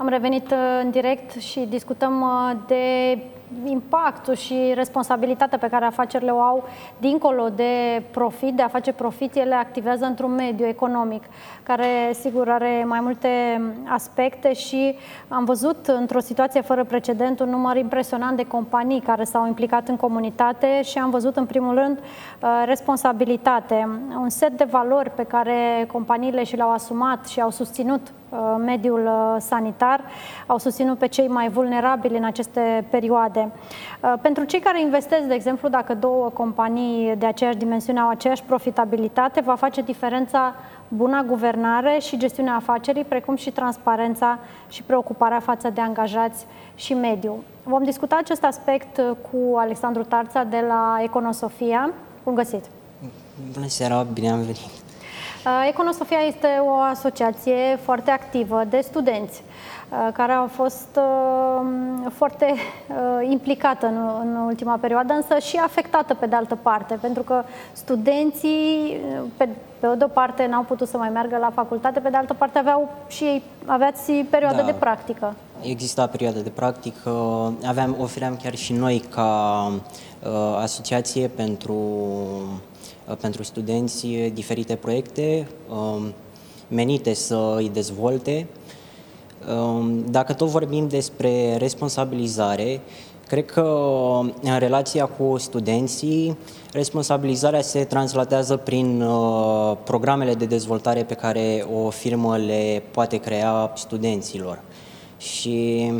Am revenit uh, în direct și discutăm uh, de impactul și responsabilitatea pe care afacerile o au dincolo de profit, de a face profit, ele activează într-un mediu economic care, sigur, are mai multe aspecte și am văzut într-o situație fără precedent un număr impresionant de companii care s-au implicat în comunitate și am văzut, în primul rând, uh, responsabilitate, un set de valori pe care companiile și le-au asumat și au susținut uh, mediul uh, sanitar, au susținut pe cei mai vulnerabili în aceste perioade. Pentru cei care investesc, de exemplu, dacă două companii de aceeași dimensiune au aceeași profitabilitate, va face diferența buna guvernare și gestiunea afacerii, precum și transparența și preocuparea față de angajați și mediu. Vom discuta acest aspect cu Alexandru Tarța de la Econosofia. Bun găsit! Bună seara, bine am venit! Uh, Econosofia este o asociație foarte activă de studenți uh, care au fost uh, foarte implicată în, în ultima perioadă, însă și afectată pe de altă parte, pentru că studenții, pe, pe o de-o parte, n-au putut să mai meargă la facultate, pe de altă parte aveau și ei, aveați perioade da. de practică. Exista perioadă de practică, aveam, ofeream chiar și noi ca uh, asociație pentru Uh, pentru studenți diferite proiecte um, menite să îi dezvolte. Um, dacă tot vorbim despre responsabilizare, cred că în relația cu studenții, responsabilizarea se translatează prin uh, programele de dezvoltare pe care o firmă le poate crea studenților. Și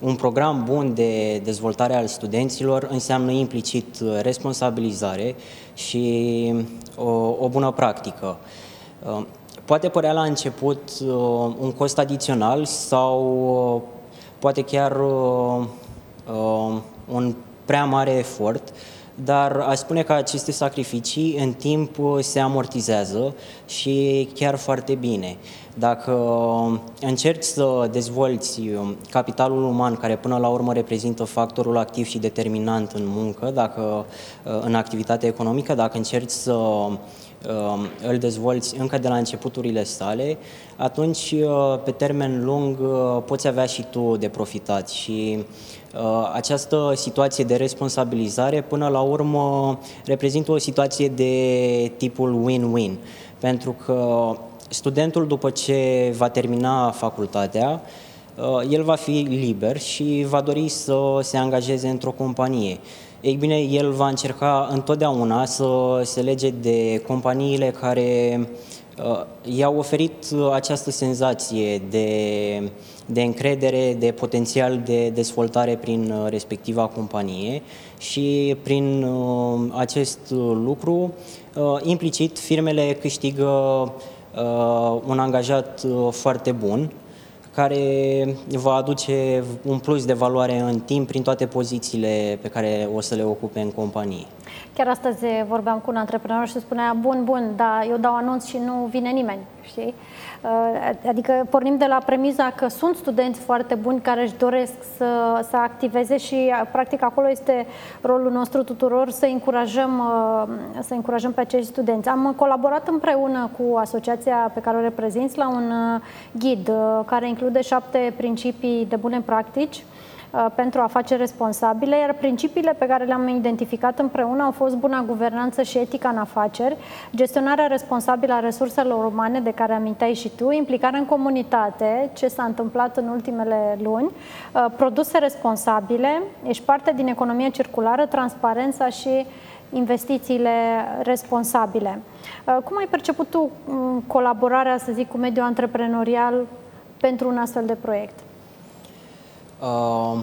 un program bun de dezvoltare al studenților înseamnă implicit responsabilizare și o, o bună practică. Uh, poate părea la început uh, un cost adițional sau uh, poate chiar un prea mare efort, dar aș spune că aceste sacrificii în timp se amortizează și chiar foarte bine. Dacă încerci să dezvolți capitalul uman, care până la urmă reprezintă factorul activ și determinant în muncă, dacă în activitate economică, dacă încerci să um, îl dezvolți încă de la începuturile sale, atunci pe termen lung poți avea și tu de profitat și uh, această situație de responsabilizare până la urmă reprezintă o situație de tipul win-win pentru că studentul după ce va termina facultatea, uh, el va fi liber și va dori să se angajeze într-o companie. Ei bine, el va încerca întotdeauna să se lege de companiile care uh, i-au oferit această senzație de, de încredere, de potențial de dezvoltare prin respectiva companie și prin uh, acest lucru, implicit, firmele câștigă Uh, un angajat uh, foarte bun, care va aduce un plus de valoare în timp prin toate pozițiile pe care o să le ocupe în companie. Chiar astăzi vorbeam cu un antreprenor și spunea, bun, bun, dar eu dau anunț și nu vine nimeni, știi? Uh, adică pornim de la premiza că sunt studenți foarte buni care își doresc să, să activeze și uh, practic acolo este rolul nostru tuturor să încurajăm, uh, să încurajăm pe acești studenți. Am colaborat împreună cu asociația pe care o reprezinți la un ghid care include șapte principii de bune practici Uh, pentru afaceri responsabile, iar principiile pe care le-am identificat împreună au fost buna guvernanță și etica în afaceri, gestionarea responsabilă a resurselor umane de care aminteai și tu, implicarea în comunitate, ce s-a întâmplat în ultimele luni, uh, produse responsabile, ești parte din economia circulară, transparența și investițiile responsabile. Uh, cum ai perceput tu mm, colaborarea, să zic, cu mediul antreprenorial pentru un astfel de proiect? Uh,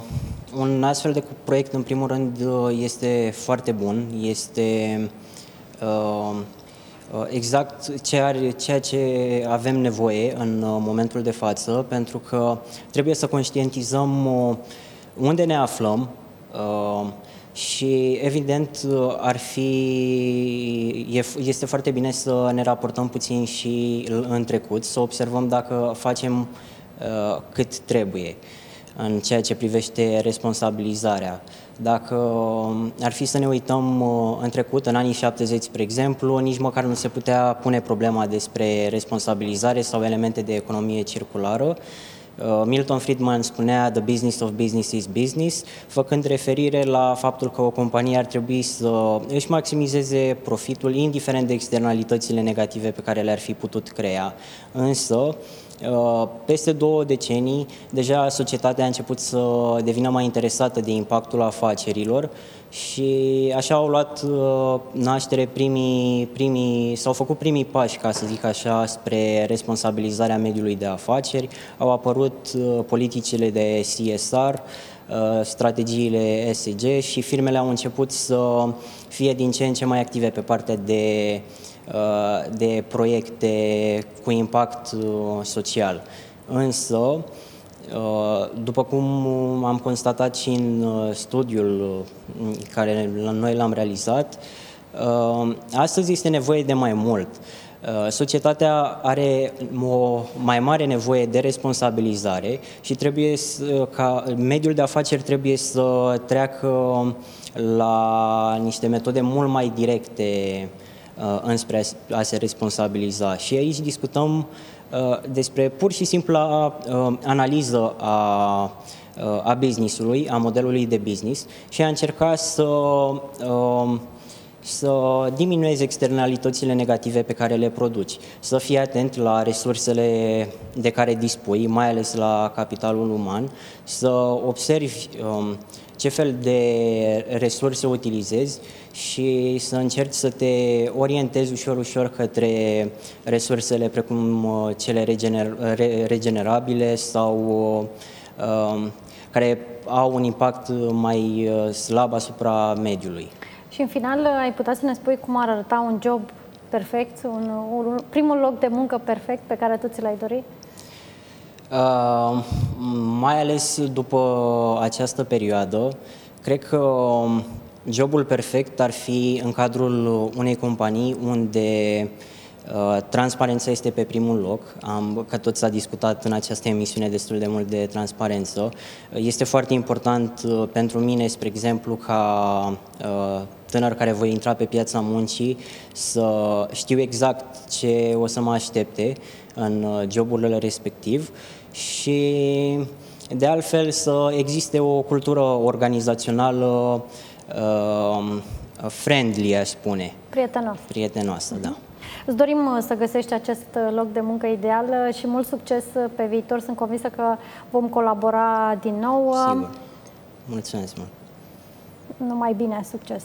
un astfel de proiect, în primul rând, uh, este foarte bun, este uh, uh, exact ceea, ceea ce avem nevoie în momentul de față, pentru că trebuie să conștientizăm unde ne aflăm și, evident, ar fi, este foarte bine să ne raportăm puțin și în trecut, să observăm dacă facem cât trebuie în ceea ce privește responsabilizarea. Dacă ar fi să ne uităm uh, în trecut, în anii 70, spre exemplu, nici măcar nu se putea pune problema despre responsabilizare sau elemente de economie circulară Uh, Milton Friedman spunea The business of business is business, făcând referire la faptul că o companie ar trebui să își maximizeze profitul, indiferent de externalitățile negative pe care le-ar fi putut crea. Însă, uh, peste două decenii, deja societatea a început să devină mai interesată de impactul afacerilor și așa au luat uh, naștere primii, primii, s-au făcut primii pași, ca să zic așa, spre responsabilizarea mediului de afaceri. Au apărut uh, politicile de CSR, uh, strategiile ESG și firmele au început să fie din ce în ce mai active pe partea de, de proiecte cu impact social. Însă, Uh, după cum am constatat și în uh, studiul uh, care noi l-am realizat, astăzi este nevoie de mai mult. Societatea are o mai mare nevoie de responsabilizare și trebuie să, ca mediul de afaceri trebuie să treacă la niște metode mult mai directe înspre a se responsabiliza. Și aici discutăm uh, Uh, despre pur și simpla uh, analiză a, uh, a businessului, a modelului de business și a încerca să să diminuezi externalitățile negative pe care le produci, să fii atent la resursele de care dispui, mai ales la capitalul uman, să observi um, ce fel de resurse utilizezi și să încerci să te orientezi ușor, ușor către resursele precum uh, cele regener- regenerabile sau uh, um, care au un impact mai uh, slab asupra mediului. Și în final ai putea să ne spui cum ar arăta un job perfect, un, un primul loc de muncă perfect pe care tu ți l-ai dorit? Uh, mai ales după această perioadă, cred că um, jobul perfect ar fi în cadrul unei companii unde uh, transparența este pe primul loc. Am, că tot s-a discutat în această emisiune destul de mult de transparență. Este foarte important uh, pentru mine, spre exemplu, ca uh, tânăr care voi intra pe piața muncii să știu exact ce o să mă aștepte în uh, joburile respectiv și de altfel să existe o cultură organizațională uh, friendly, aș spune. Prietenoasă. Prietenoasă, uh-huh. da. Îți dorim uh, să găsești acest uh, loc de muncă ideal și mult succes pe viitor. Sunt convinsă că vom colabora din nou. Sigur. Mulțumesc mult. Numai bine, succes!